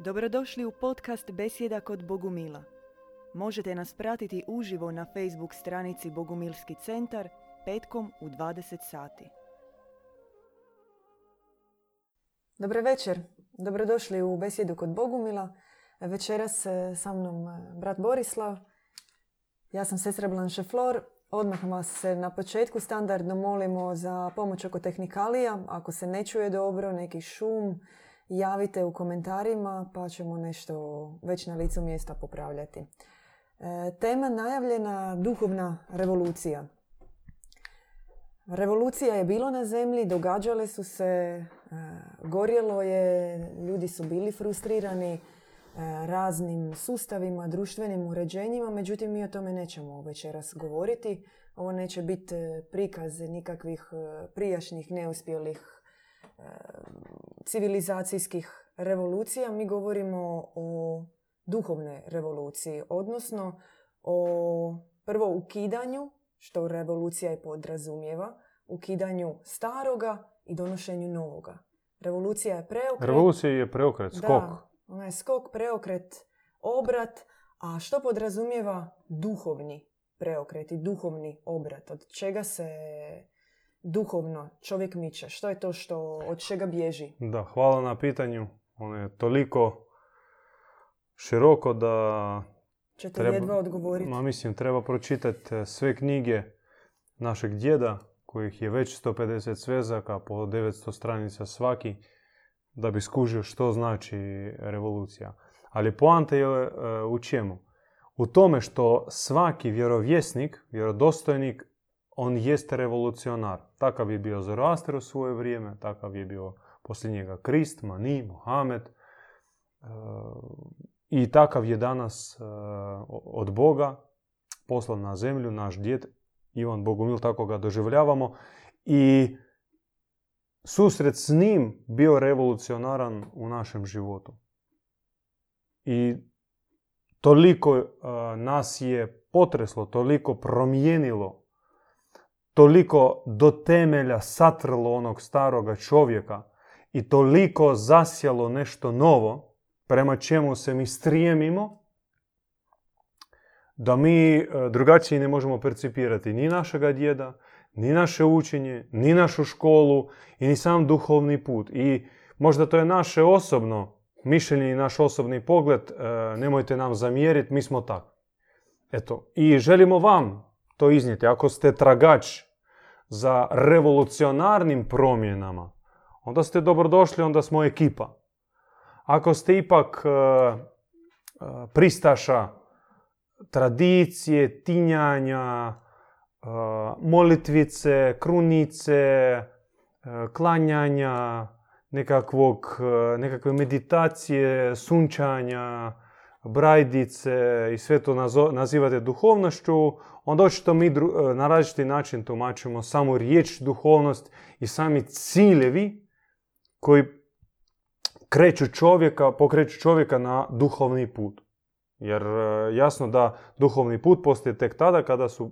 Dobrodošli u podcast Besjeda kod Bogumila. Možete nas pratiti uživo na Facebook stranici Bogumilski centar petkom u 20 sati. Dobar večer. Dobrodošli u Besjedu kod Bogumila. Večeras e, sa mnom e, brat Borislav. Ja sam sestra Blanche Flor. Odmah vas se na početku standardno molimo za pomoć oko tehnikalija. Ako se ne čuje dobro, neki šum, javite u komentarima pa ćemo nešto već na licu mjesta popravljati. E, tema najavljena duhovna revolucija. Revolucija je bilo na zemlji, događale su se, e, gorjelo je, ljudi su bili frustrirani e, raznim sustavima, društvenim uređenjima, međutim mi o tome nećemo večeras govoriti. Ovo neće biti prikaz nikakvih prijašnjih neuspjelih civilizacijskih revolucija, mi govorimo o duhovnoj revoluciji, odnosno o prvo ukidanju, što revolucija i podrazumijeva, ukidanju staroga i donošenju novoga. Revolucija je preokret. Revolucija je preokret, skok. Da, ona je skok, preokret, obrat, a što podrazumijeva duhovni preokret i duhovni obrat? Od čega se duhovno čovjek miče? Što je to što, od čega bježi? Da, hvala na pitanju. Ono je toliko široko da... Ćete treba, jedva odgovoriti. Ma mislim, treba pročitati e, sve knjige našeg djeda, kojih je već 150 svezaka, po 900 stranica svaki, da bi skužio što znači revolucija. Ali poanta je e, u čemu? U tome što svaki vjerovjesnik, vjerodostojnik, on jeste revolucionar. Takav je bio Zoroaster u svoje vrijeme, takav je bio poslije njega Krist, Mani, Mohamed. E, I takav je danas e, od Boga poslan na zemlju naš djed Ivan Bogumil, tako ga doživljavamo. I susret s njim bio revolucionaran u našem životu. I toliko e, nas je potreslo, toliko promijenilo toliko do temelja satrlo onog staroga čovjeka i toliko zasjalo nešto novo prema čemu se mi strijemimo, da mi e, drugačije ne možemo percipirati ni našega djeda, ni naše učenje, ni našu školu i ni sam duhovni put. I možda to je naše osobno mišljenje i naš osobni pogled, e, nemojte nam zamjeriti, mi smo takvi. Eto, i želimo vam to iznijeti. Ako ste tragač za revolucionarnim promjenama, onda ste dobrodošli, onda smo ekipa. Ako ste ipak e, e, pristaša tradicije, tinjanja, e, molitvice, krunice, klanjanja, nekakvog, nekakve meditacije, sunčanja, brajdice i sve to nazivate duhovnošću, onda očito mi na različiti način tumačimo samo riječ duhovnost i sami ciljevi koji kreću čovjeka, pokreću čovjeka na duhovni put. Jer e, jasno da duhovni put postoji tek tada kada su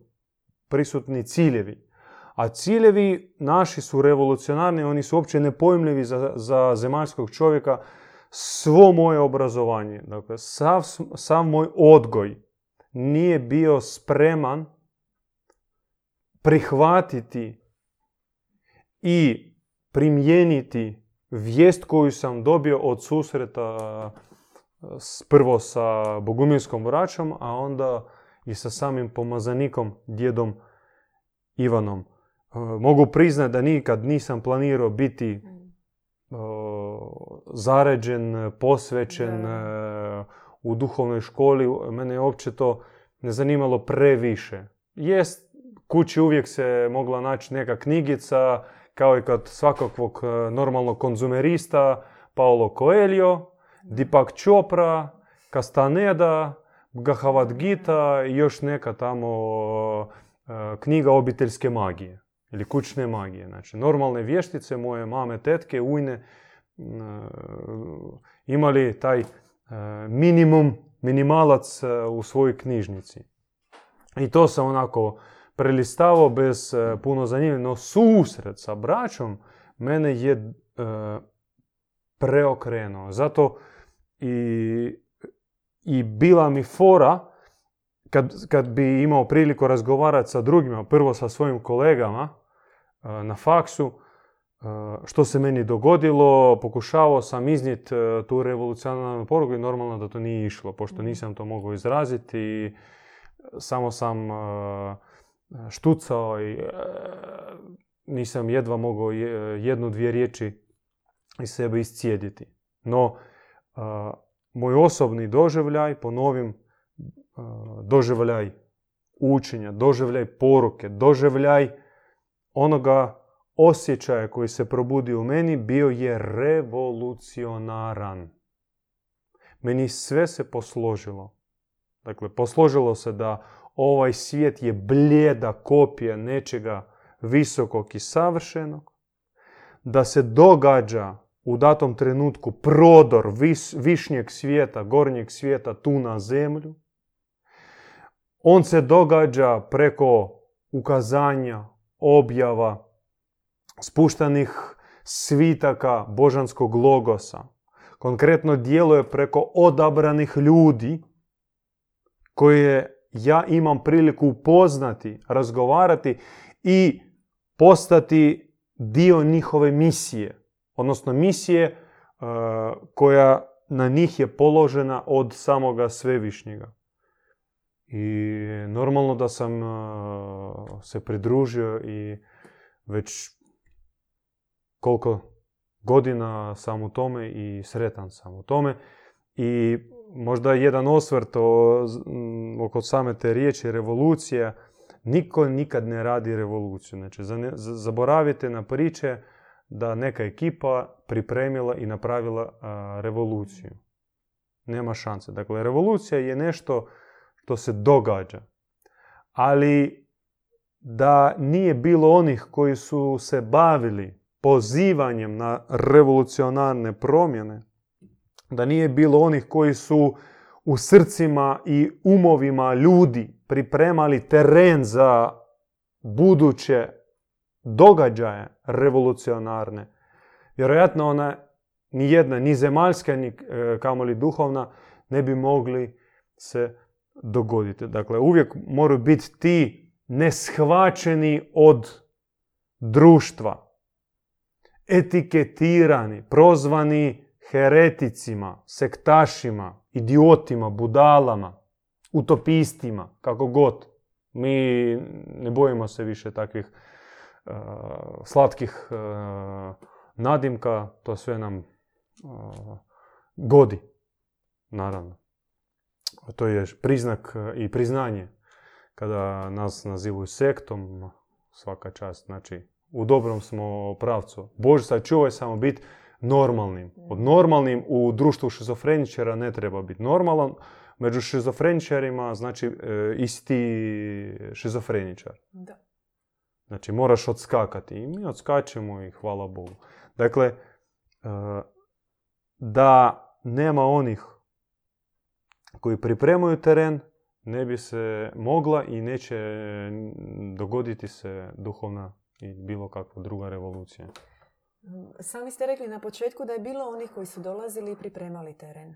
prisutni ciljevi. A ciljevi naši su revolucionarni, oni su uopće nepojmljivi za, za zemaljskog čovjeka. Svo moje obrazovanje, dakle, sav, sav moj odgoj, nije bio spreman prihvatiti i primijeniti vijest koju sam dobio od susreta prvo sa boguminskom vraćom, a onda i sa samim pomazanikom, djedom Ivanom. E, mogu priznati da nikad nisam planirao biti zaređen, posvećen, e, u duhovnoj školi, mene je uopće to ne zanimalo previše. Jest, kući uvijek se mogla naći neka knjigica, kao i kod svakakvog e, normalnog konzumerista, Paolo Coelho, Deepak Chopra, Castaneda, Gahavad Gita i još neka tamo e, knjiga obiteljske magije ili kućne magije. Znači, normalne vještice, moje mame, tetke, ujne, imali taj minimum, minimalac e, u svojoj knjižnici. I to sam onako prelistavao bez e, puno zanimljivo, no susret sa braćom mene je e, preokrenuo. Zato i, i bila mi fora kad, kad bi imao priliku razgovarati sa drugima, prvo sa svojim kolegama e, na faksu, e, što se meni dogodilo, pokušavao sam iznijeti e, tu revolucionarnu poruku i normalno da to nije išlo, pošto nisam to mogao izraziti i samo sam štucao i nisam jedva mogao jednu, dvije riječi iz sebe iscijediti. No, moj osobni doživljaj, ponovim, doživljaj učenja, doživljaj poruke, doživljaj onoga osjećaja koji se probudi u meni bio je revolucionaran. Meni sve se posložilo. Dakle, posložilo se da ovaj svijet je blijeda kopija nečega visokog i savršenog, da se događa u datom trenutku prodor višnjeg svijeta, gornjeg svijeta tu na zemlju. On se događa preko ukazanja, objava, spuštanih svitaka božanskog logosa. Konkretno djeluje preko odabranih ljudi koje ja imam priliku upoznati, razgovarati i postati dio njihove misije odnosno misije e, koja na njih je položena od samoga svevišnjega. I normalno da sam e, se pridružio i već koliko godina sam u tome i sretan sam u tome. I možda jedan osvrt oko same te riječi revolucija. Niko nikad ne radi revoluciju. Znači, zaboravite na priče da neka ekipa pripremila i napravila revoluciju. Nema šanse. Dakle, revolucija je nešto što se događa. Ali da nije bilo onih koji su se bavili pozivanjem na revolucionarne promjene, da nije bilo onih koji su u srcima i umovima ljudi pripremali teren za buduće događaje revolucionarne, vjerojatno ona ni jedna, ni zemaljska, ni e, kamoli duhovna, ne bi mogli se dogoditi. Dakle, uvijek moraju biti ti neshvaćeni od društva, etiketirani, prozvani hereticima, sektašima, idiotima, budalama, utopistima, kako god. Mi ne bojimo se više takvih Eh, slatkih eh, nadimka, to sve nam eh, godi, naravno. To je priznak i priznanje kada nas nazivaju sektom, svaka čast, znači u dobrom smo pravcu. Bože, sačuvaj samo biti normalnim. Od normalnim u društvu šizofreničara ne treba biti normalan. Među šizofreničarima, znači, isti šizofreničar. Da. Znači moraš odskakati i mi odskačemo i hvala Bogu. Dakle, e, da nema onih koji pripremaju teren, ne bi se mogla i neće dogoditi se duhovna i bilo kakva druga revolucija. Sami ste rekli na početku da je bilo onih koji su dolazili i pripremali teren.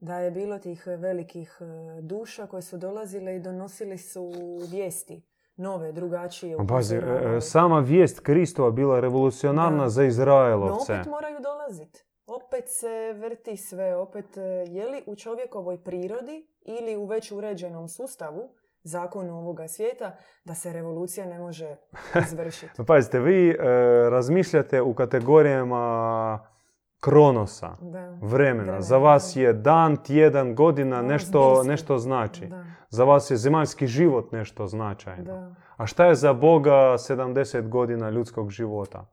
Da je bilo tih velikih e, duša koje su dolazile i donosili su vijesti nove, drugačije. Pazi, e, sama vijest Kristova bila revolucionarna za Izraelovce. No opet moraju dolaziti. Opet se vrti sve, opet e, je li u čovjekovoj prirodi ili u već uređenom sustavu, zakonu ovoga svijeta, da se revolucija ne može izvršiti. Pazite, vi e, razmišljate u kategorijama kronosa, vremena. Za vas je dan, tjedan, godina nešto, nešto znači. Za vas je zemaljski život nešto značajno. A šta je za Boga 70 godina ljudskog života?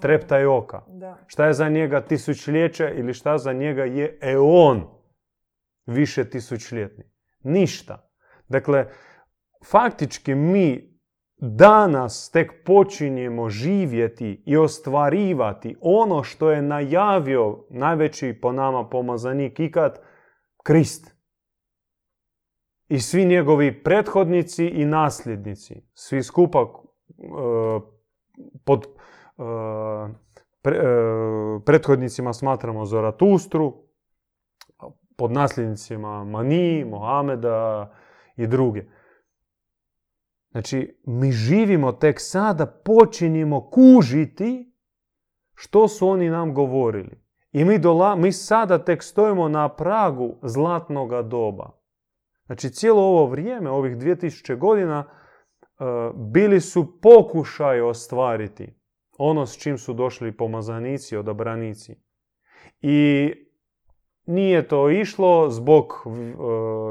Trepta i oka. Šta je za njega tisućljeće ili šta za njega je eon više tisućljetni? Ništa. Dakle, faktički mi danas tek počinjemo živjeti i ostvarivati ono što je najavio najveći po nama pomazanik ikad, Krist. I svi njegovi prethodnici i nasljednici. Svi skupa uh, pod uh, prethodnicima smatramo Zoratustru, pod nasljednicima Mani, Mohameda i druge. Znači, mi živimo tek sada, počinjemo kužiti što su oni nam govorili. I mi, dola, mi sada tek stojimo na pragu zlatnoga doba. Znači, cijelo ovo vrijeme, ovih 2000 godina, e, bili su pokušaj ostvariti ono s čim su došli pomazanici, odabranici. I nije to išlo zbog e,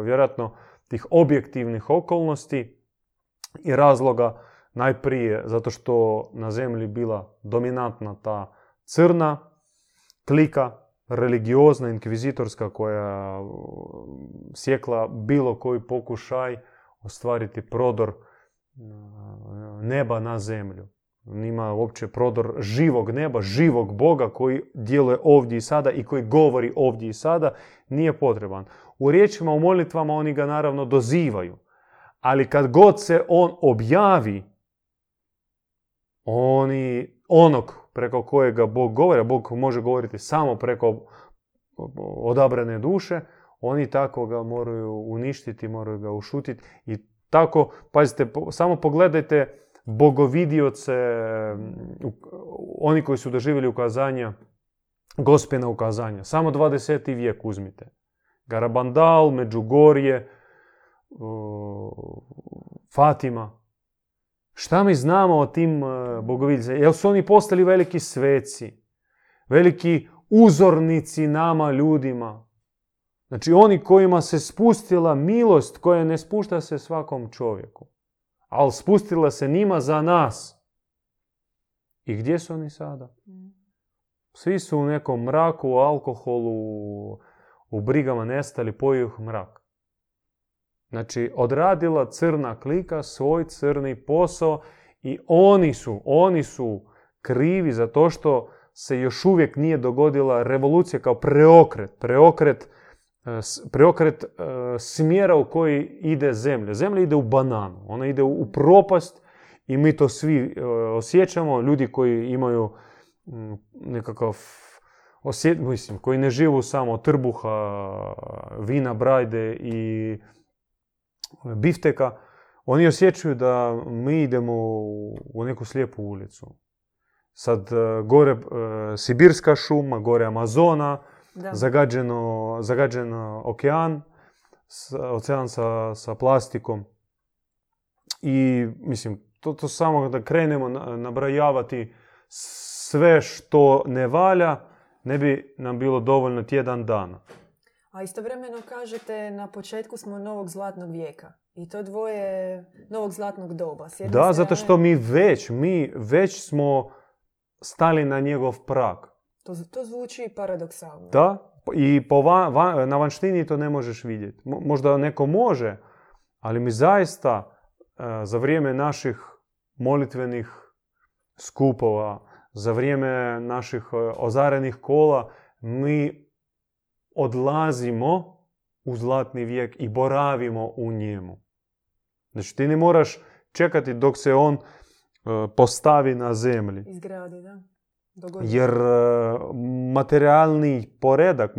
vjerojatno tih objektivnih okolnosti i razloga najprije zato što na zemlji bila dominantna ta crna klika, religiozna, inkvizitorska koja sjekla bilo koji pokušaj ostvariti prodor neba na zemlju. Nima uopće prodor živog neba, živog Boga koji djeluje ovdje i sada i koji govori ovdje i sada, nije potreban. U riječima, u molitvama oni ga naravno dozivaju. Ali kad god se on objavi, oni, onog preko kojega Bog govori, Bog može govoriti samo preko odabrane duše, oni tako ga moraju uništiti, moraju ga ušutiti i tako, pazite, samo pogledajte bogovidioce, oni koji su doživjeli ukazanja, gospena ukazanja. Samo 20. vijek uzmite. Garabandal, Međugorje, Fatima. Šta mi znamo o tim e, bogovidicama? Jel su oni postali veliki sveci? Veliki uzornici nama, ljudima? Znači oni kojima se spustila milost koja ne spušta se svakom čovjeku. Ali spustila se njima za nas. I gdje su oni sada? Svi su u nekom mraku, u alkoholu, u brigama nestali, pojih mrak. Znači, odradila crna klika svoj crni posao i oni su, oni su krivi za to što se još uvijek nije dogodila revolucija kao preokret, preokret, e, preokret e, smjera u koji ide zemlja. Zemlja ide u bananu, ona ide u propast i mi to svi e, osjećamo. Ljudi koji imaju nekakav osjet, mislim, koji ne živu samo trbuha, vina, brajde i bifteka, oni osjećaju da mi idemo u neku slijepu ulicu. Sad e, gore e, Sibirska šuma, gore Amazona, zagađeno, zagađen okean, ocean sa, sa plastikom. I mislim, to, to samo da krenemo nabrajavati sve što ne valja, ne bi nam bilo dovoljno tjedan dana. A istovremeno kažete na početku smo novog zlatnog vijeka. I to dvoje novog zlatnog doba. Da, zato što mi već, mi već smo stali na njegov prag. To, to zvuči paradoksalno. Da, i po na vanštini to ne možeš vidjeti. Možda neko može, ali mi zaista e, za vrijeme naših molitvenih skupova, za vrijeme naših e, ozarenih kola, mi odlazimo u zlatni vijek i boravimo u njemu. Znači ti ne moraš čekati dok se on e, postavi na zemlji. Izgradi, da. Jer e, materijalni poredak,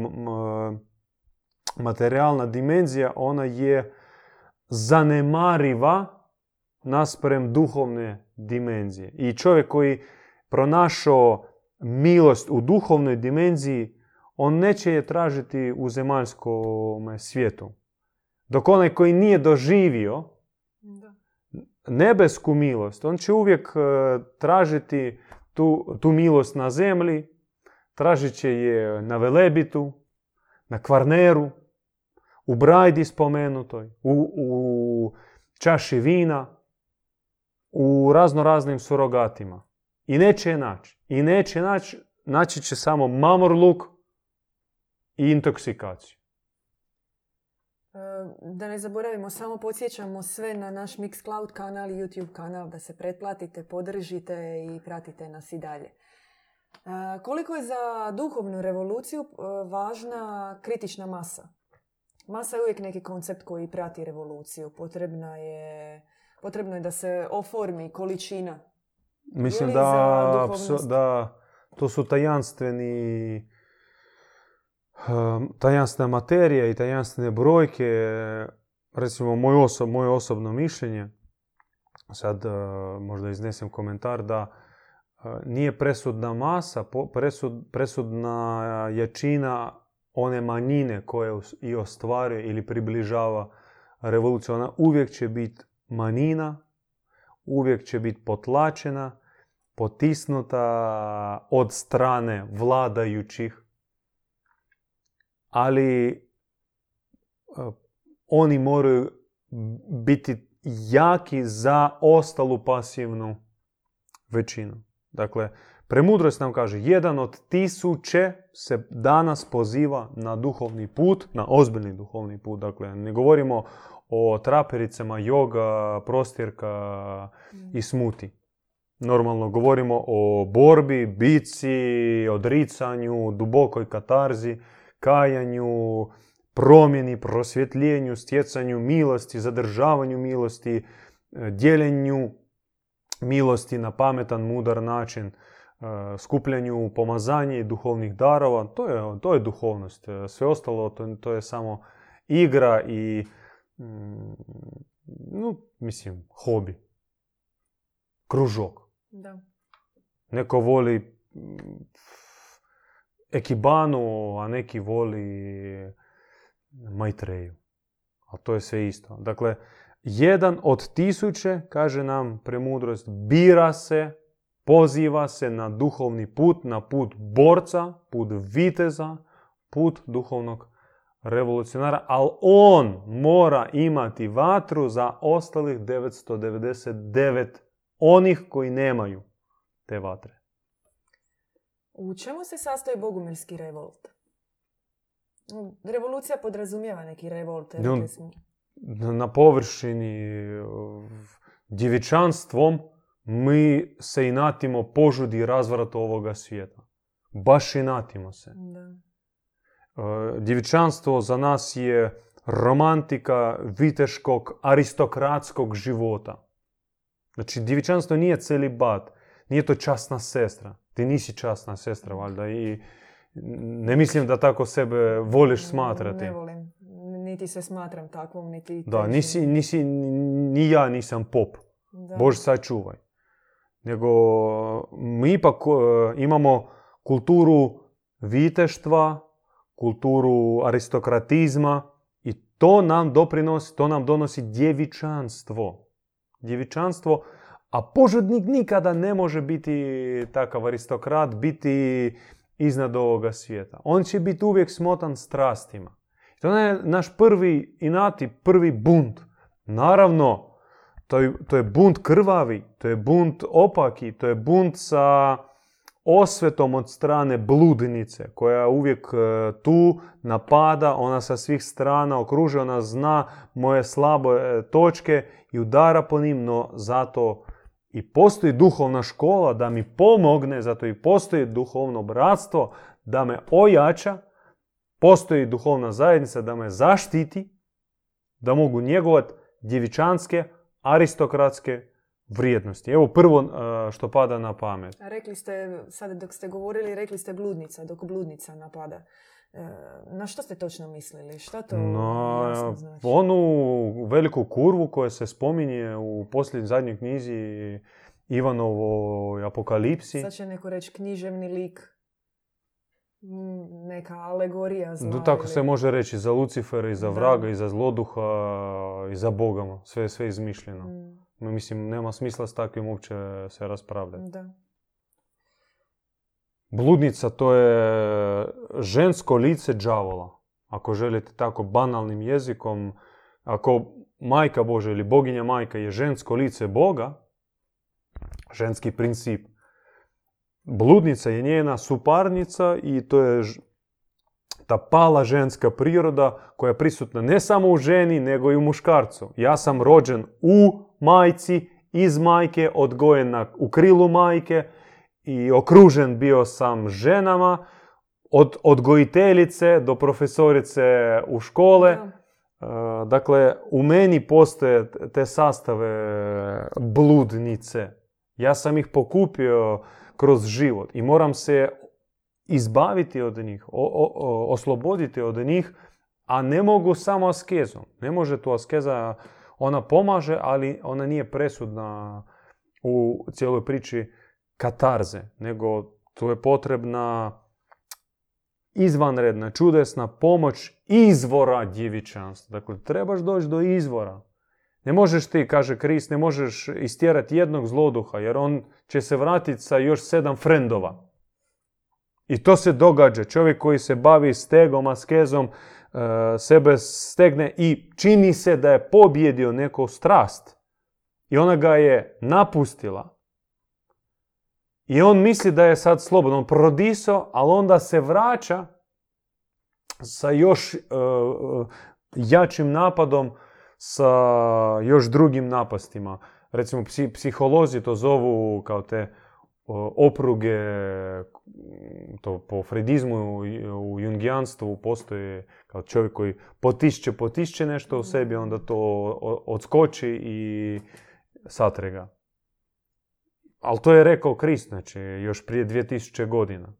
materijalna dimenzija, ona je zanemariva nasprem duhovne dimenzije. I čovjek koji pronašao milost u duhovnoj dimenziji, on neće je tražiti u zemaljskom svijetu. Dok onaj koji nije doživio nebesku milost, on će uvijek e, tražiti tu, tu milost na zemlji, tražit će je na Velebitu, na Kvarneru, u Brajdi spomenutoj, u, u čaši vina, u razno raznim surogatima. I neće je naći. I neće naći, naći će samo mamorluk i intoksikaciju. E, da ne zaboravimo, samo podsjećamo sve na naš Mixcloud kanal i YouTube kanal da se pretplatite, podržite i pratite nas i dalje. E, koliko je za duhovnu revoluciju e, važna kritična masa? Masa je uvijek neki koncept koji prati revoluciju. Potrebna je, potrebno je da se oformi količina. Mislim da, da to su tajanstveni tajanstvena materija i tajanstvene brojke, recimo moj moje osobno mišljenje, sad e, možda iznesem komentar da e, nije presudna masa, presud, presudna jačina one manjine koje i ostvaruje ili približava revoluciju. Ona uvijek će biti manjina, uvijek će biti potlačena, potisnuta od strane vladajućih, ali e, oni moraju biti jaki za ostalu pasivnu većinu. Dakle, premudrost nam kaže, jedan od tisuće se danas poziva na duhovni put, na ozbiljni duhovni put. Dakle, ne govorimo o trapericama, joga, prostjerka i smuti. Normalno govorimo o borbi, bici, odricanju, dubokoj katarzi, kajanju, promjeni, prosvjetljenju, stjecanju milosti, zadržavanju milosti, dijeljenju milosti na pametan, mudar način, skupljanju pomazanja i duhovnih darova. To je, to je duhovnost. Sve ostalo to, to je samo igra i no, mislim, hobi. Kružok. Da. Neko voli ekibanu, a neki voli Maitreju. A to je sve isto. Dakle, jedan od tisuće, kaže nam premudrost, bira se, poziva se na duhovni put, na put borca, put viteza, put duhovnog revolucionara, ali on mora imati vatru za ostalih 999 onih koji nemaju te vatre. U čemu se sastoji bogumilski revolt? Revolucija podrazumijeva neki revolt. Na površini djevičanstvom mi se inatimo požudi razvratu ovoga svijeta. Baš inatimo se. Da. E, djevičanstvo za nas je romantika viteškog aristokratskog života. Znači, djevičanstvo nije celibat, nije to časna sestra. Ti nisi časna sestra, valjda, i ne mislim da tako sebe voliš smatrati. Ne volim. Niti se smatram takvom, niti... Da, nisi, nisi, ni ja nisam pop. Da. Bož sačuvaj. Nego mi ipak e, imamo kulturu viteštva, kulturu aristokratizma i to nam doprinosi, to nam donosi djevičanstvo. Djevičanstvo, a požudnik nikada ne može biti takav aristokrat, biti iznad ovoga svijeta. On će biti uvijek smotan strastima. To je naš prvi inati, prvi bunt. Naravno, to je, to bunt krvavi, to je bunt opaki, to je bunt sa osvetom od strane bludnice koja je uvijek e, tu napada, ona sa svih strana okružuje, ona zna moje slabe e, točke i udara po njim, no zato i postoji duhovna škola da mi pomogne, zato i postoji duhovno bratstvo da me ojača, postoji duhovna zajednica da me zaštiti, da mogu njegovati djevičanske, aristokratske vrijednosti. Evo prvo e, što pada na pamet. Rekli ste, sad dok ste govorili, rekli ste bludnica, dok bludnica napada. E, na što ste točno mislili? Što to na znači? onu veliku kurvu koja se spominje u posljednjoj zadnjoj knjizi Ivanovoj apokalipsi. Sad će neko reći književni lik, neka alegorija zla. No, tako se može reći za Lucifera i za vraga i za zloduha i za Bogama. Sve je sve izmišljeno. Mm. Mislim, nema smisla s takvim uopće se raspravljati. Da. Bludnica to je žensko lice đavola. Ako želite tako banalnim jezikom, ako majka Božja ili boginja majka je žensko lice Boga, ženski princip, bludnica je njena suparnica i to je ta pala ženska priroda koja je prisutna ne samo u ženi, nego i u muškarcu. Ja sam rođen u majci, iz majke, odgojen u krilu majke, i okružen bio sam ženama, od odgojiteljice do profesorice u škole. E, dakle, u meni postoje te sastave bludnice. Ja sam ih pokupio kroz život i moram se izbaviti od njih, osloboditi od njih, a ne mogu samo askezom. Ne može tu askeza, ona pomaže, ali ona nije presudna u cijeloj priči katarze, nego tu je potrebna izvanredna, čudesna pomoć izvora djevičanstva. Dakle, trebaš doći do izvora. Ne možeš ti, kaže Krist, ne možeš istjerati jednog zloduha, jer on će se vratiti sa još sedam frendova. I to se događa. Čovjek koji se bavi stegom, askezom, e, sebe stegne i čini se da je pobjedio neku strast. I ona ga je napustila. I on misli da je sad slobodan. On prodiso, ali onda se vraća sa još e, e, jačim napadom, sa još drugim napastima. Recimo, psiholozi to zovu kao te opruge, to po fredizmu u jungijanstvu postoji kao čovjek koji potišće, potišće nešto u sebi, onda to odskoči i satrega. Ali to je rekao Krist, znači, još prije 2000 godina.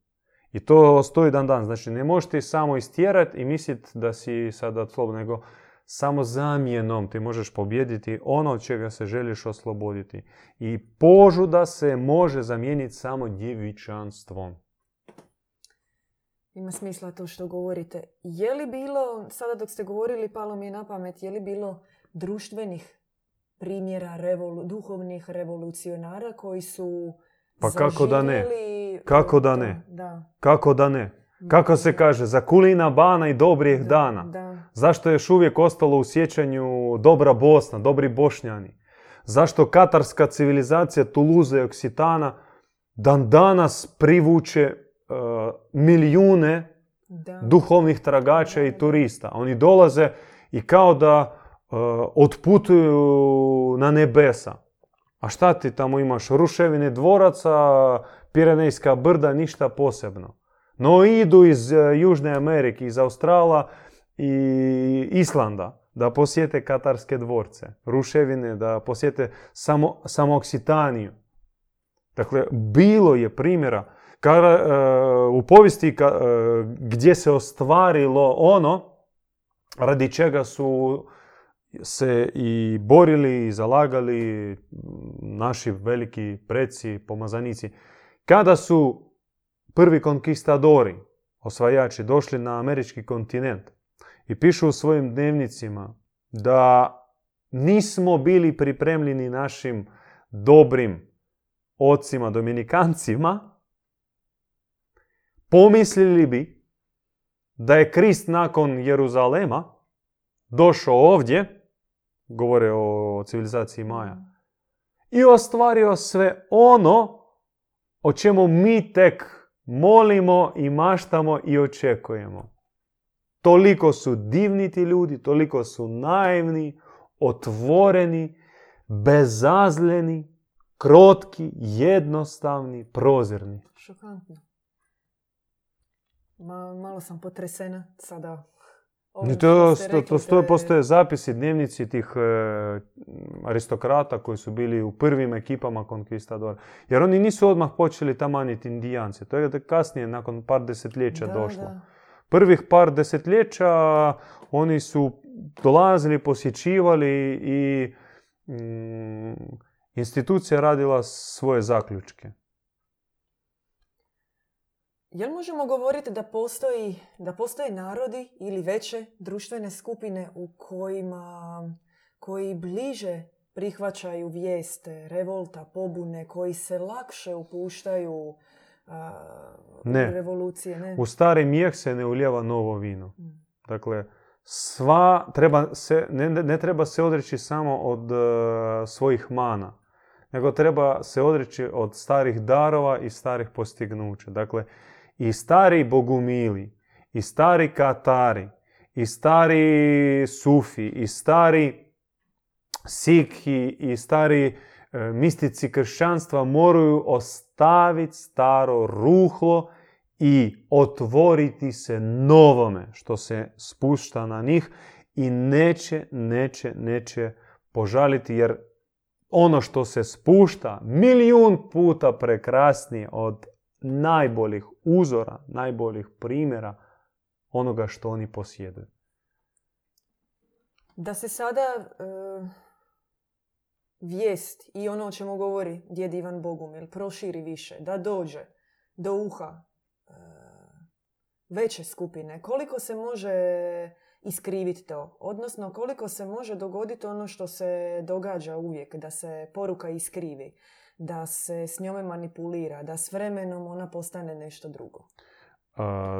I to stoji dan dan. Znači, ne možeš samo istjerati i misliti da si sada slobodno, nego samo zamjenom ti možeš pobjediti ono od čega se želiš osloboditi. I požuda se može zamijeniti samo djevičanstvom. Ima smisla to što govorite. Je li bilo, sada dok ste govorili, palo mi je na pamet, je li bilo društvenih primjera duhovnih revolucionara koji su Pa kako da ne? Kako da ne? Kako da ne? Kako se kaže, za kulina bana i dobrih dana. Zašto je još uvijek ostalo u sjećanju dobra Bosna, dobri Bošnjani? Zašto katarska civilizacija Tuluze i Oksitana dan danas privuče e, milijune duhovnih tragača i turista? Oni dolaze i kao da uh, otputuju na nebesa. A šta ti tamo imaš? Ruševine dvoraca, Pirenejska brda, ništa posebno. No idu iz e, Južne Amerike, iz Australa i Islanda da posjete katarske dvorce, ruševine, da posjete samo, samo Oksitaniju. Dakle, bilo je primjera kada, e, u povijesti e, gdje se ostvarilo ono radi čega su se i borili i zalagali naši veliki preci, pomazanici. Kada su prvi konkistadori, osvajači, došli na američki kontinent i pišu u svojim dnevnicima da nismo bili pripremljeni našim dobrim ocima dominikancima, pomislili bi da je Krist nakon Jeruzalema došao ovdje, govore o civilizaciji Maja, i ostvario sve ono o čemu mi tek molimo i maštamo i očekujemo. Toliko su divni ti ljudi, toliko su naivni, otvoreni, bezazljeni, krotki, jednostavni, prozirni. Šokantno. malo sam potresena sada to, to, to, postoje zapisi, dnevnici tih e, aristokrata koji su bili u prvim ekipama konkistadora. Jer oni nisu odmah počeli tamaniti indijanci. To je kasnije, nakon par desetljeća došlo. Prvih par desetljeća oni su dolazili, posjećivali i mm, institucija radila svoje zaključke. Jel možemo govoriti da postoji, da postoje narodi ili veće društvene skupine u kojima koji bliže prihvaćaju vijeste, revolta, pobune, koji se lakše upuštaju ne. u revolucije? Ne. U stari mijeh se ne uljeva novo vino. Mm. Dakle, sva, treba se, ne, ne treba se odreći samo od uh, svojih mana, nego treba se odreći od starih darova i starih postignuća. Dakle, i stari bogumili, i stari katari, i stari sufi, i stari sikhi, i stari e, mistici kršćanstva moraju ostaviti staro ruhlo i otvoriti se novome što se spušta na njih i neće, neće, neće požaliti jer ono što se spušta milijun puta prekrasnije od najboljih uzora, najboljih primjera onoga što oni posjeduju. Da se sada e, vijest i ono o čemu govori djed Ivan Bogumil proširi više, da dođe do uha e, veće skupine, koliko se može iskriviti to? Odnosno, koliko se može dogoditi ono što se događa uvijek, da se poruka iskrivi, da se s njome manipulira, da s vremenom ona postane nešto drugo?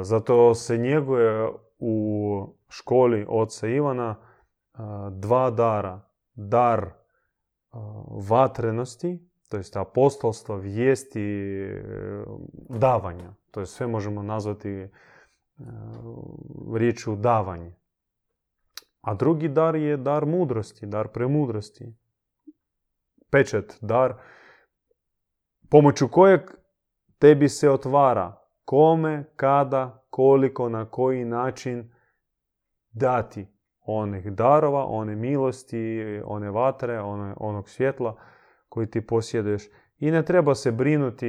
zato se njeguje u školi oca Ivana dva dara. Dar vatrenosti, to jest apostolstva, vijesti, davanja. To je sve možemo nazvati riječu davanje. A drugi dar je dar mudrosti, dar premudrosti. Pečet, dar pomoću kojeg tebi se otvara kome, kada, koliko, na koji način dati onih darova, one milosti, one vatre, one, onog svjetla koji ti posjeduješ. I ne treba se brinuti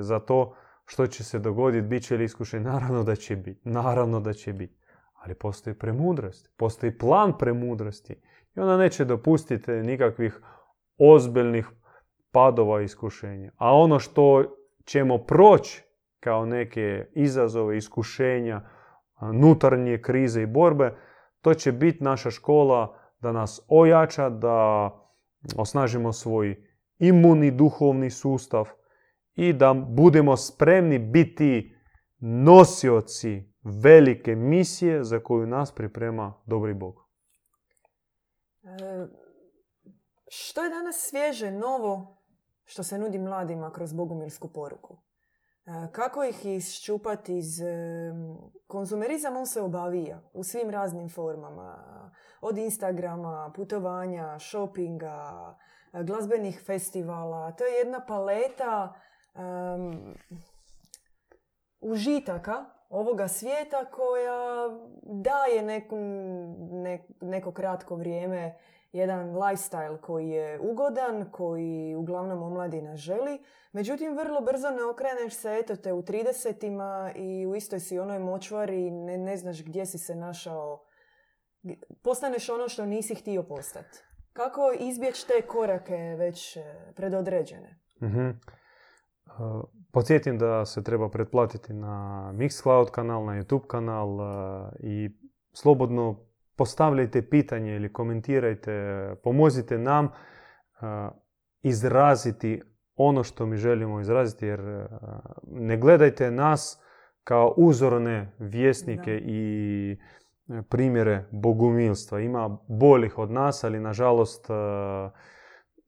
za to što će se dogoditi, bit će li iskušen. Naravno da će biti. Naravno da će biti. Ali postoji premudrost. Postoji plan premudrosti. I ona neće dopustiti nikakvih ozbiljnih padova iskušenja. A ono što ćemo proći kao neke izazove, iskušenja, nutarnje krize i borbe, to će biti naša škola da nas ojača, da osnažimo svoj imunni duhovni sustav i da budemo spremni biti nosioci velike misije za koju nas priprema dobri Bog. E, što je danas svježe, novo, što se nudi mladima kroz bogumilsku poruku? E, kako ih iščupati iz... Konzumerizam on se obavija u svim raznim formama. Od Instagrama, putovanja, shoppinga, glazbenih festivala. To je jedna paleta um, užitaka ovoga svijeta koja daje neku, neko kratko vrijeme jedan lifestyle koji je ugodan, koji uglavnom omladina želi. Međutim, vrlo brzo ne okreneš se, eto te u 30 i u istoj si onoj močvari, ne, ne znaš gdje si se našao. Postaneš ono što nisi htio postati. Kako izbjeći te korake već e, predodređene? Mm-hmm. Podsjetim da se treba pretplatiti na Mixcloud kanal, na YouTube kanal e, i slobodno postavljajte pitanje ili komentirajte, pomozite nam izraziti ono što mi želimo izraziti, jer ne gledajte nas kao uzorne vjesnike i primjere bogumilstva. Ima boljih od nas, ali nažalost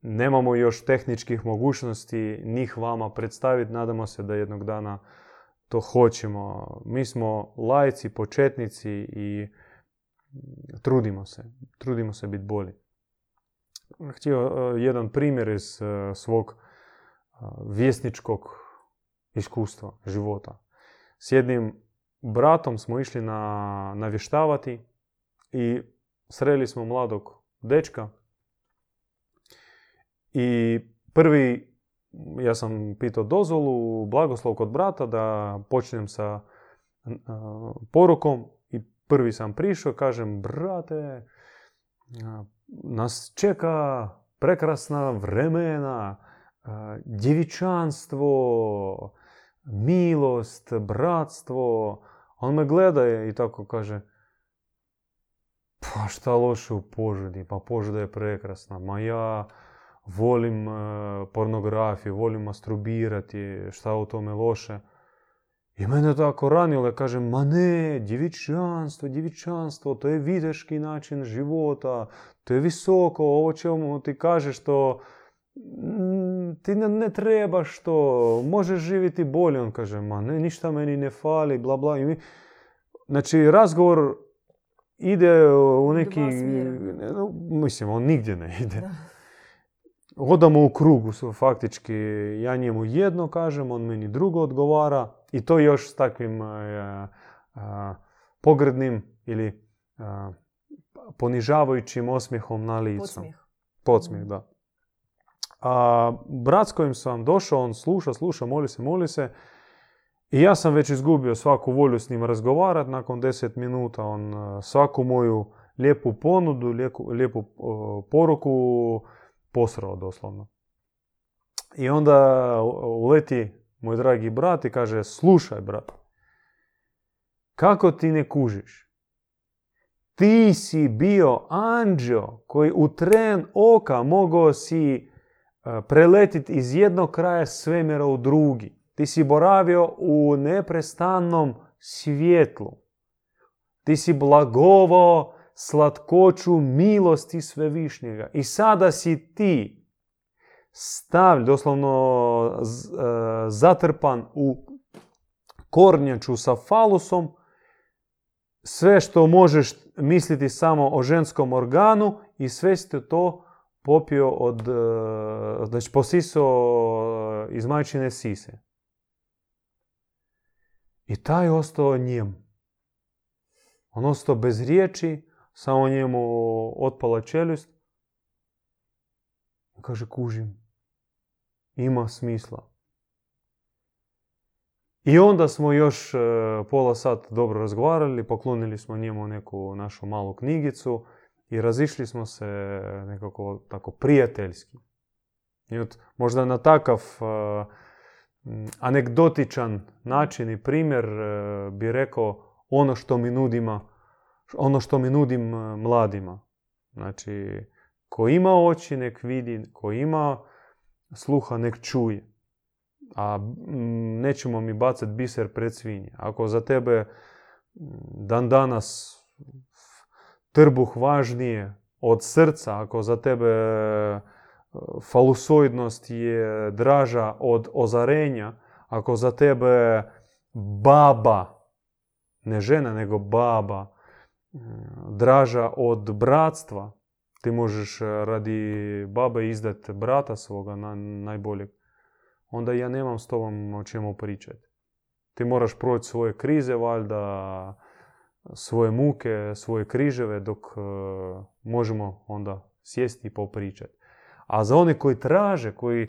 nemamo još tehničkih mogućnosti njih vama predstaviti. Nadamo se da jednog dana to hoćemo. Mi smo lajci, početnici i trudimo se, trudimo se biti bolji. Htio e, jedan primjer iz e, svog e, vjesničkog iskustva, života. S jednim bratom smo išli na, navještavati i sreli smo mladog dečka i prvi, ja sam pitao dozvolu, blagoslov kod brata da počnem sa porukom prvi sam prišao, kažem, brate, nas čeka prekrasna vremena, djevičanstvo, milost, bratstvo. On me gleda i tako kaže, pa šta loše u Požudi, pa Požuda je prekrasna, ma ja volim e, pornografiju, volim masturbirati, šta u tome loše. Ja kažem, ma ne, djevičanstvo, djevičanstvo, to je viteški način života, to je visoko, ovo čemu ti kažeš što mm, ti ne, ne trebaš to, možeš živjeti bolje. On kaže, ma ne, ništa meni ne fali, bla bla. I mi, znači, razgovor ide u neki... Mislim, on nigdje ne ide. Da. Odamo u krugu, faktički ja njemu jedno kažem, on meni drugo odgovara i to još s takvim uh, pogrdnim ili ponižavajućim osmijehom na licu. Podsmijeh. Podsmijeh, da. A brat s kojim sam došao, on sluša, sluša, moli se, moli se I ja sam već izgubio svaku volju s njim razgovarati. Nakon deset minuta on e, svaku moju lijepu ponudu, lijepu, lijepu poruku posrao doslovno. I onda uleti moj dragi brat i kaže, slušaj brat, kako ti ne kužiš? Ti si bio anđeo koji u tren oka mogao si e, preletiti iz jednog kraja svemira u drugi. Ti si boravio u neprestanom svjetlu. Ti si blagovao slatkoću milosti svevišnjega. I sada si ti stavlj, doslovno e, zatrpan u kornjaču sa falusom, sve što možeš misliti samo o ženskom organu i sve ste to popio od, e, znači posisao iz majčine sise. I taj ostao njem. On ostao bez riječi, samo njemu otpala čeljust. Kaže, kužim. Ima smisla. I onda smo još e, pola sat dobro razgovarali, poklonili smo njemu neku našu malu knjigicu i razišli smo se nekako tako prijateljski. I možda na takav e, anegdotičan način i primjer e, bi rekao ono što mi nudima, ono što mi nudim mladima. Znači, ko ima oči nek vidi, ko ima sluha nek čuje. A nećemo mi bacati biser pred svinje. Ako za tebe dan danas trbuh važnije od srca, ako za tebe falusoidnost je draža od ozarenja, ako za tebe baba, ne žena nego baba, draža od bratstva, ti možeš radi babe izdat brata svoga na, najboljeg, onda ja nemam s tobom o čemu pričati. Ti moraš proći svoje krize, valjda, svoje muke, svoje križeve, dok e, možemo onda sjesti i popričati. A za one koji traže, koji,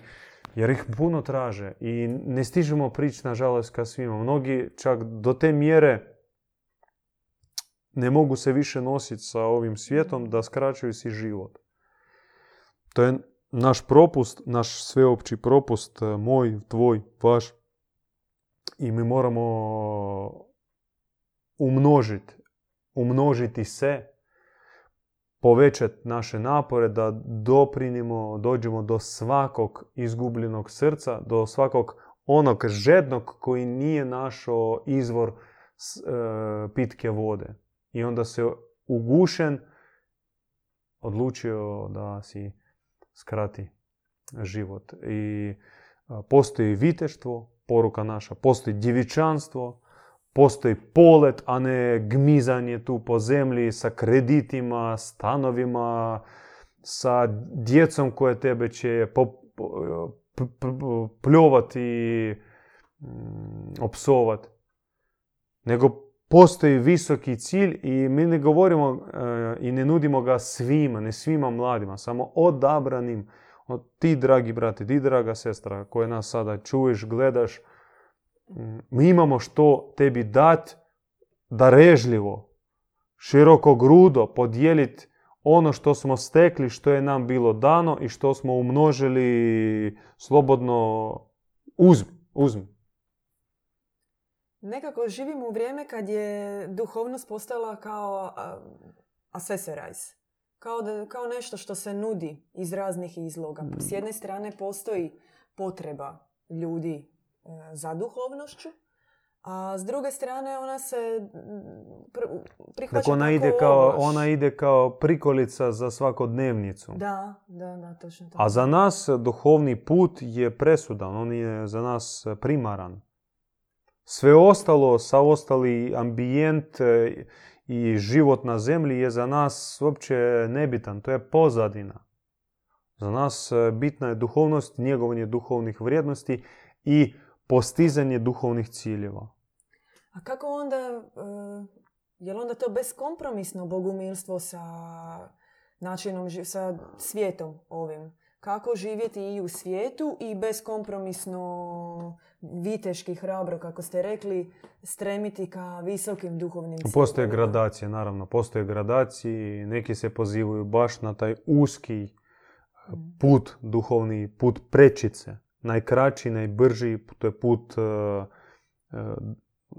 jer ih puno traže i ne stižemo prići nažalost ka svima. Mnogi čak do te mjere ne mogu se više nositi sa ovim svijetom da skraćuju si život. To je naš propust, naš sveopći propust, moj, tvoj, vaš. I mi moramo umnožiti, umnožiti se povećati naše napore da doprinimo, dođemo do svakog izgubljenog srca, do svakog onog žednog koji nije našao izvor e, pitke vode. I onda se ugušen odlučio da si skrati život. I postoji viteštvo, poruka naša, postoji djevičanstvo, postoji polet, a ne gmizanje tu po zemlji sa kreditima, stanovima, sa djecom koje tebe će pljovati i. Nego postoji visoki cilj i mi ne govorimo e, i ne nudimo ga svima, ne svima mladima, samo odabranim. Od ti, dragi brati, ti, draga sestra, koje nas sada čuješ, gledaš, mi imamo što tebi dat darežljivo, široko grudo podijeliti ono što smo stekli, što je nam bilo dano i što smo umnožili slobodno uzmi. uzmi. Nekako živimo u vrijeme kad je duhovnost postala kao accessorize. Kao, da, kao nešto što se nudi iz raznih izloga. S jedne strane postoji potreba ljudi E, za duhovnošću, a s druge strane ona se prihvaća dakle, ona ide kao Ona ide kao prikolica za svakodnevnicu. Da, da, da, točno A za nas duhovni put je presudan, on je za nas primaran. Sve ostalo, sa ostali ambijent e, i život na zemlji je za nas uopće nebitan, to je pozadina. Za nas e, bitna je duhovnost, njegovanje duhovnih vrijednosti i postizanje duhovnih ciljeva. A kako onda, uh, je li onda to beskompromisno bogumilstvo sa načinom, sa svijetom ovim? Kako živjeti i u svijetu i beskompromisno viteški, hrabro, kako ste rekli, stremiti ka visokim duhovnim ciljevima. Postoje gradacije, naravno. Postoje gradacije. Neki se pozivaju baš na taj uski put, duhovni put prečice. Najkraći, najbrži, to je put e,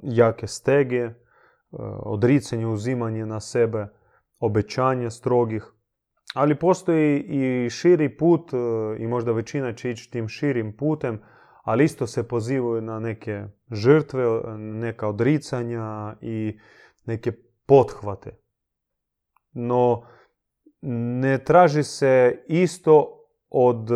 jake stege, odricanje, uzimanje na sebe, obećanje strogih. Ali postoji i širi put i možda većina će ići tim širim putem, ali isto se pozivaju na neke žrtve, neka odricanja i neke pothvate. No, ne traži se isto od e,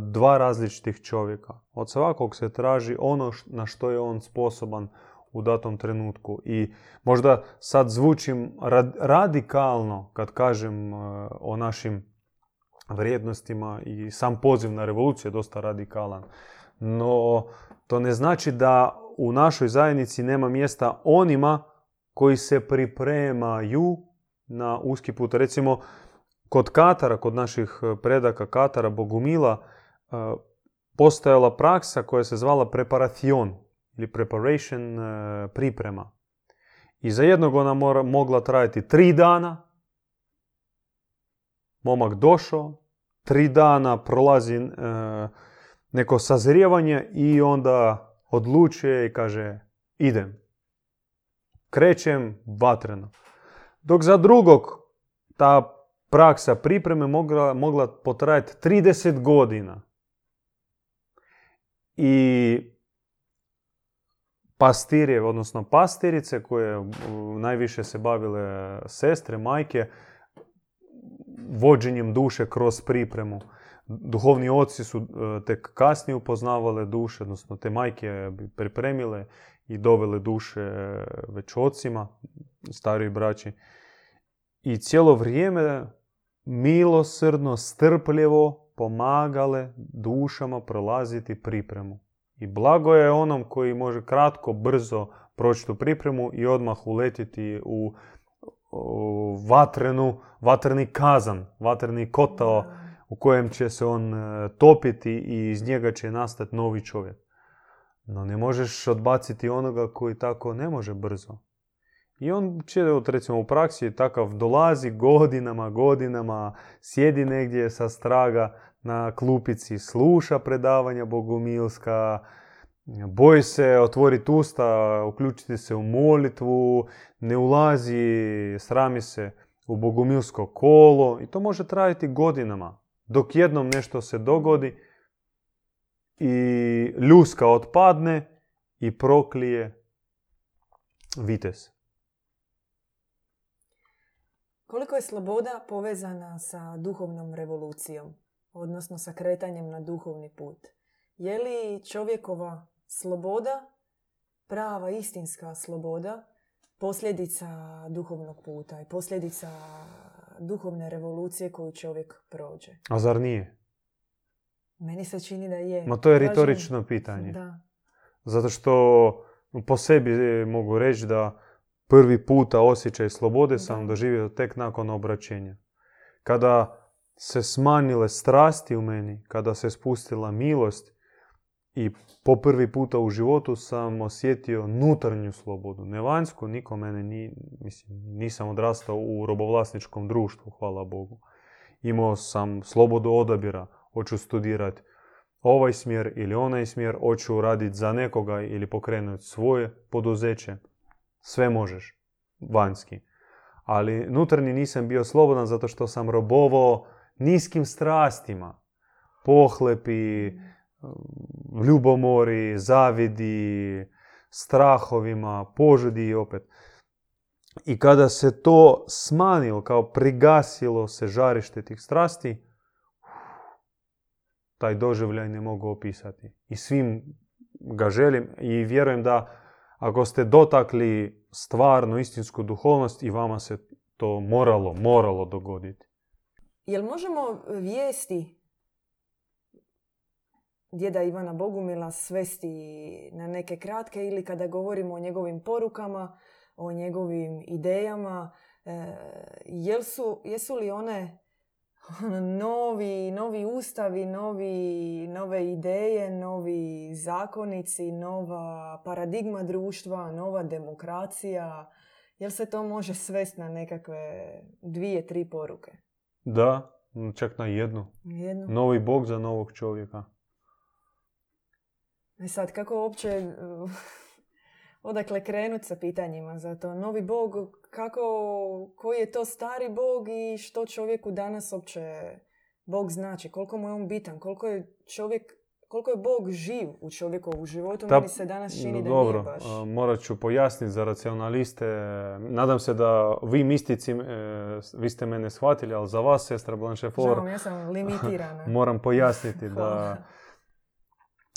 dva različitih čovjeka. Od svakog se traži ono na što je on sposoban u datom trenutku. I možda sad zvučim radikalno kad kažem e, o našim vrijednostima i sam poziv na revoluciju je dosta radikalan. No, to ne znači da u našoj zajednici nema mjesta onima koji se pripremaju na uski put. Recimo, kod Katara, kod naših e, predaka Katara, Bogumila, e, postojala praksa koja se zvala preparacion ili preparation e, priprema. I za jednog ona mogla trajati tri dana. Momak došao, tri dana prolazi neko sazrijevanje i onda odlučuje i kaže idem. Krećem vatreno. Dok za drugog ta praksa pripreme mogla, mogla potrajati 30 godina. I pastirje, odnosno pastirice koje najviše se bavile sestre, majke, vođenjem duše kroz pripremu. Duhovni oci su e, tek kasnije upoznavale duše, odnosno te majke bi pripremile i dovele duše već ocima, stariji braći. I cijelo vrijeme milosrdno, strpljivo pomagale dušama prolaziti pripremu. I blago je onom koji može kratko, brzo proći tu pripremu i odmah uletiti u, vatrenu, vatreni kazan, vatreni kotao u kojem će se on e, topiti i iz njega će nastati novi čovjek. No ne možeš odbaciti onoga koji tako ne može brzo. I on će, recimo u praksi, takav dolazi godinama, godinama, sjedi negdje sa straga na klupici, sluša predavanja bogumilska, boji se otvoriti usta, uključiti se u molitvu, ne ulazi, srami se u bogumilsko kolo i to može trajati godinama. Dok jednom nešto se dogodi i ljuska otpadne i proklije vites. Koliko je sloboda povezana sa duhovnom revolucijom, odnosno sa kretanjem na duhovni put? Je li čovjekova sloboda, prava istinska sloboda, posljedica duhovnog puta i posljedica duhovne revolucije koju čovjek prođe? A zar nije? Meni se čini da je. Ma to je retorično pitanje. Da. Zato što po sebi mogu reći da prvi puta osjećaj slobode sam doživio tek nakon obraćenja. Kada se smanjile strasti u meni, kada se spustila milost i po prvi puta u životu sam osjetio nutarnju slobodu. Ne vanjsku, niko mene ni, mislim, nisam odrastao u robovlasničkom društvu, hvala Bogu. Imao sam slobodu odabira, hoću studirati ovaj smjer ili onaj smjer, hoću raditi za nekoga ili pokrenuti svoje poduzeće sve možeš, vanjski. Ali nutarnji nisam bio slobodan zato što sam robovao niskim strastima. Pohlepi, ljubomori, zavidi, strahovima, požudi i opet. I kada se to smanjilo, kao prigasilo se žarište tih strasti, taj doživljaj ne mogu opisati. I svim ga želim i vjerujem da ako ste dotakli stvarnu istinsku duhovnost i vama se to moralo, moralo dogoditi. Jel možemo vijesti djeda Ivana Bogumila svesti na neke kratke ili kada govorimo o njegovim porukama, o njegovim idejama, e, jel su, jesu li one novi, novi ustavi, novi, nove ideje, novi zakonici, nova paradigma društva, nova demokracija. Jel se to može svesti na nekakve dvije, tri poruke? Da, čak na jednu. Jednu. Novi bog za novog čovjeka. E sad, kako uopće uh, odakle krenut sa pitanjima za to? Novi bog, kako, koji je to stari bog i što čovjeku danas uopće bog znači? Koliko mu je on bitan? Koliko je čovjek koliko je Bog živ u čovjekovu životu, meni se danas čini da Dobro, nije baš. morat ću pojasniti za racionaliste. Nadam se da vi mistici, e, vi ste mene shvatili, ali za vas, sestra Blanchefort, Žao, ja sam limitirana. moram pojasniti da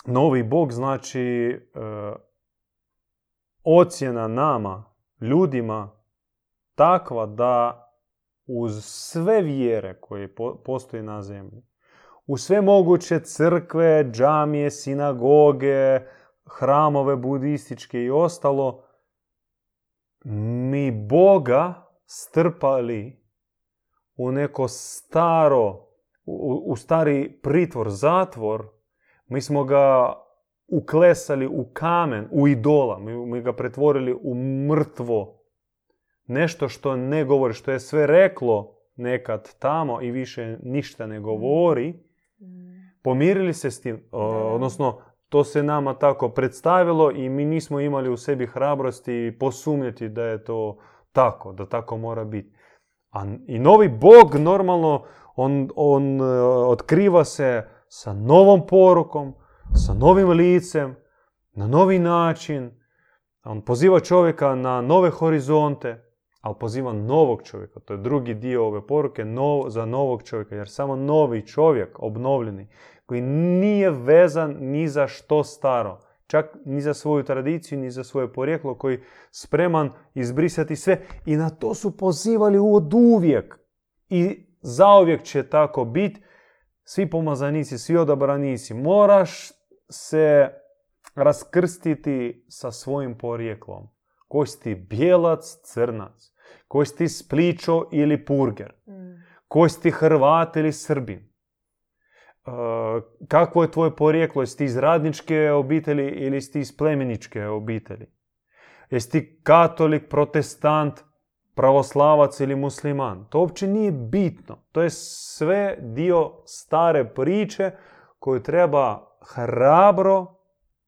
novi Bog znači e, ocjena nama, ljudima, takva da uz sve vjere koje postoje na zemlji, u sve moguće crkve, džamije, sinagoge, hramove budističke i ostalo, mi Boga strpali u neko staro, u, stari pritvor, zatvor, mi smo ga uklesali u kamen, u idola, mi, mi ga pretvorili u mrtvo. Nešto što ne govori, što je sve reklo nekad tamo i više ništa ne govori, Pomirili se s tim, odnosno to se nama tako predstavilo i mi nismo imali u sebi hrabrosti posumnjati da je to tako, da tako mora biti. A i novi Bog normalno, on, on e, otkriva se sa novom porukom, sa novim licem, na novi način. On poziva čovjeka na nove horizonte, ali poziva novog čovjeka. To je drugi dio ove poruke za novog čovjeka, jer samo novi čovjek, obnovljeni, koji nije vezan ni za što staro, čak ni za svoju tradiciju, ni za svoje porijeklo, koji spreman izbrisati sve. I na to su pozivali od uvijek. I zauvijek će tako biti. Svi pomazanici, svi odabranici, moraš se raskrstiti sa svojim porijeklom. Koji si ti bijelac, crnac, koji si ti spličo ili purger, mm. koji si ti hrvat ili srbin, kakvo je tvoje porijeklo, jesi ti iz radničke obitelji ili si ti iz plemeničke obitelji. Jesi ti katolik, protestant, pravoslavac ili musliman. To uopće nije bitno. To je sve dio stare priče koju treba hrabro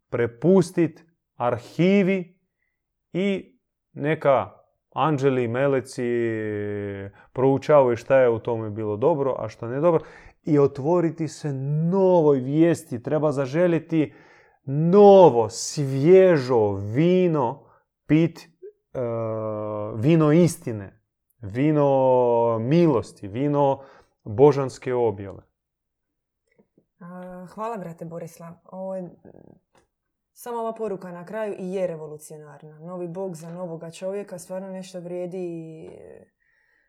prepustiti arhivi i neka anđeli, meleci proučavaju šta je u tome bilo dobro, a što ne dobro i otvoriti se novoj vijesti. Treba zaželjeti novo, svježo vino, pit uh, vino istine, vino milosti, vino božanske objave. Hvala, brate Borislav. Ovo je samo ova poruka na kraju i je revolucionarna. Novi bog za novoga čovjeka stvarno nešto vrijedi i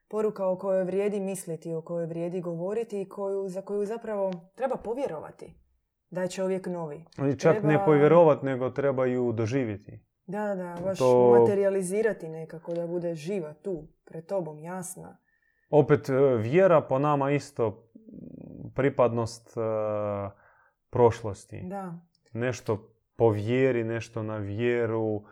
poruka o kojoj vrijedi misliti, o kojoj vrijedi govoriti i koju, za koju zapravo treba povjerovati da je čovjek novi. Ali čak treba... ne povjerovati, nego treba ju doživjeti. Da, da, baš to... materializirati nekako, da bude živa tu, pred tobom, jasna. Opet, e, vjera po nama isto pripadnost uh, prošlosti. Da. Nešto po vjeri, nešto na vjeru.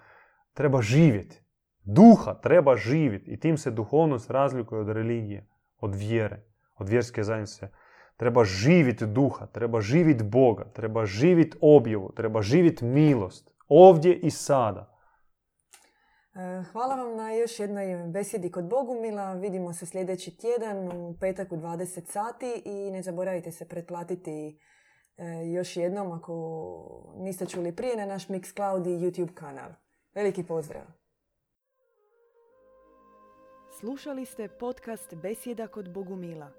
Treba živjeti duha treba živjeti i tim se duhovnost razlikuje od religije, od vjere, od vjerske zajednice. Treba živjeti duha, treba živjeti Boga, treba živjeti objavu, treba živjeti milost. Ovdje i sada. E, hvala vam na još jednoj besjedi kod Bogumila. Vidimo se sljedeći tjedan u petak u 20 sati i ne zaboravite se pretplatiti još jednom ako niste čuli prije na naš Mixcloud i YouTube kanal. Veliki pozdrav! Slušali ste podcast Besjeda kod Bogumila.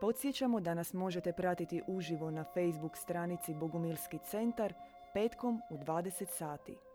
Podsjećamo da nas možete pratiti uživo na Facebook stranici Bogumilski centar petkom u 20 sati.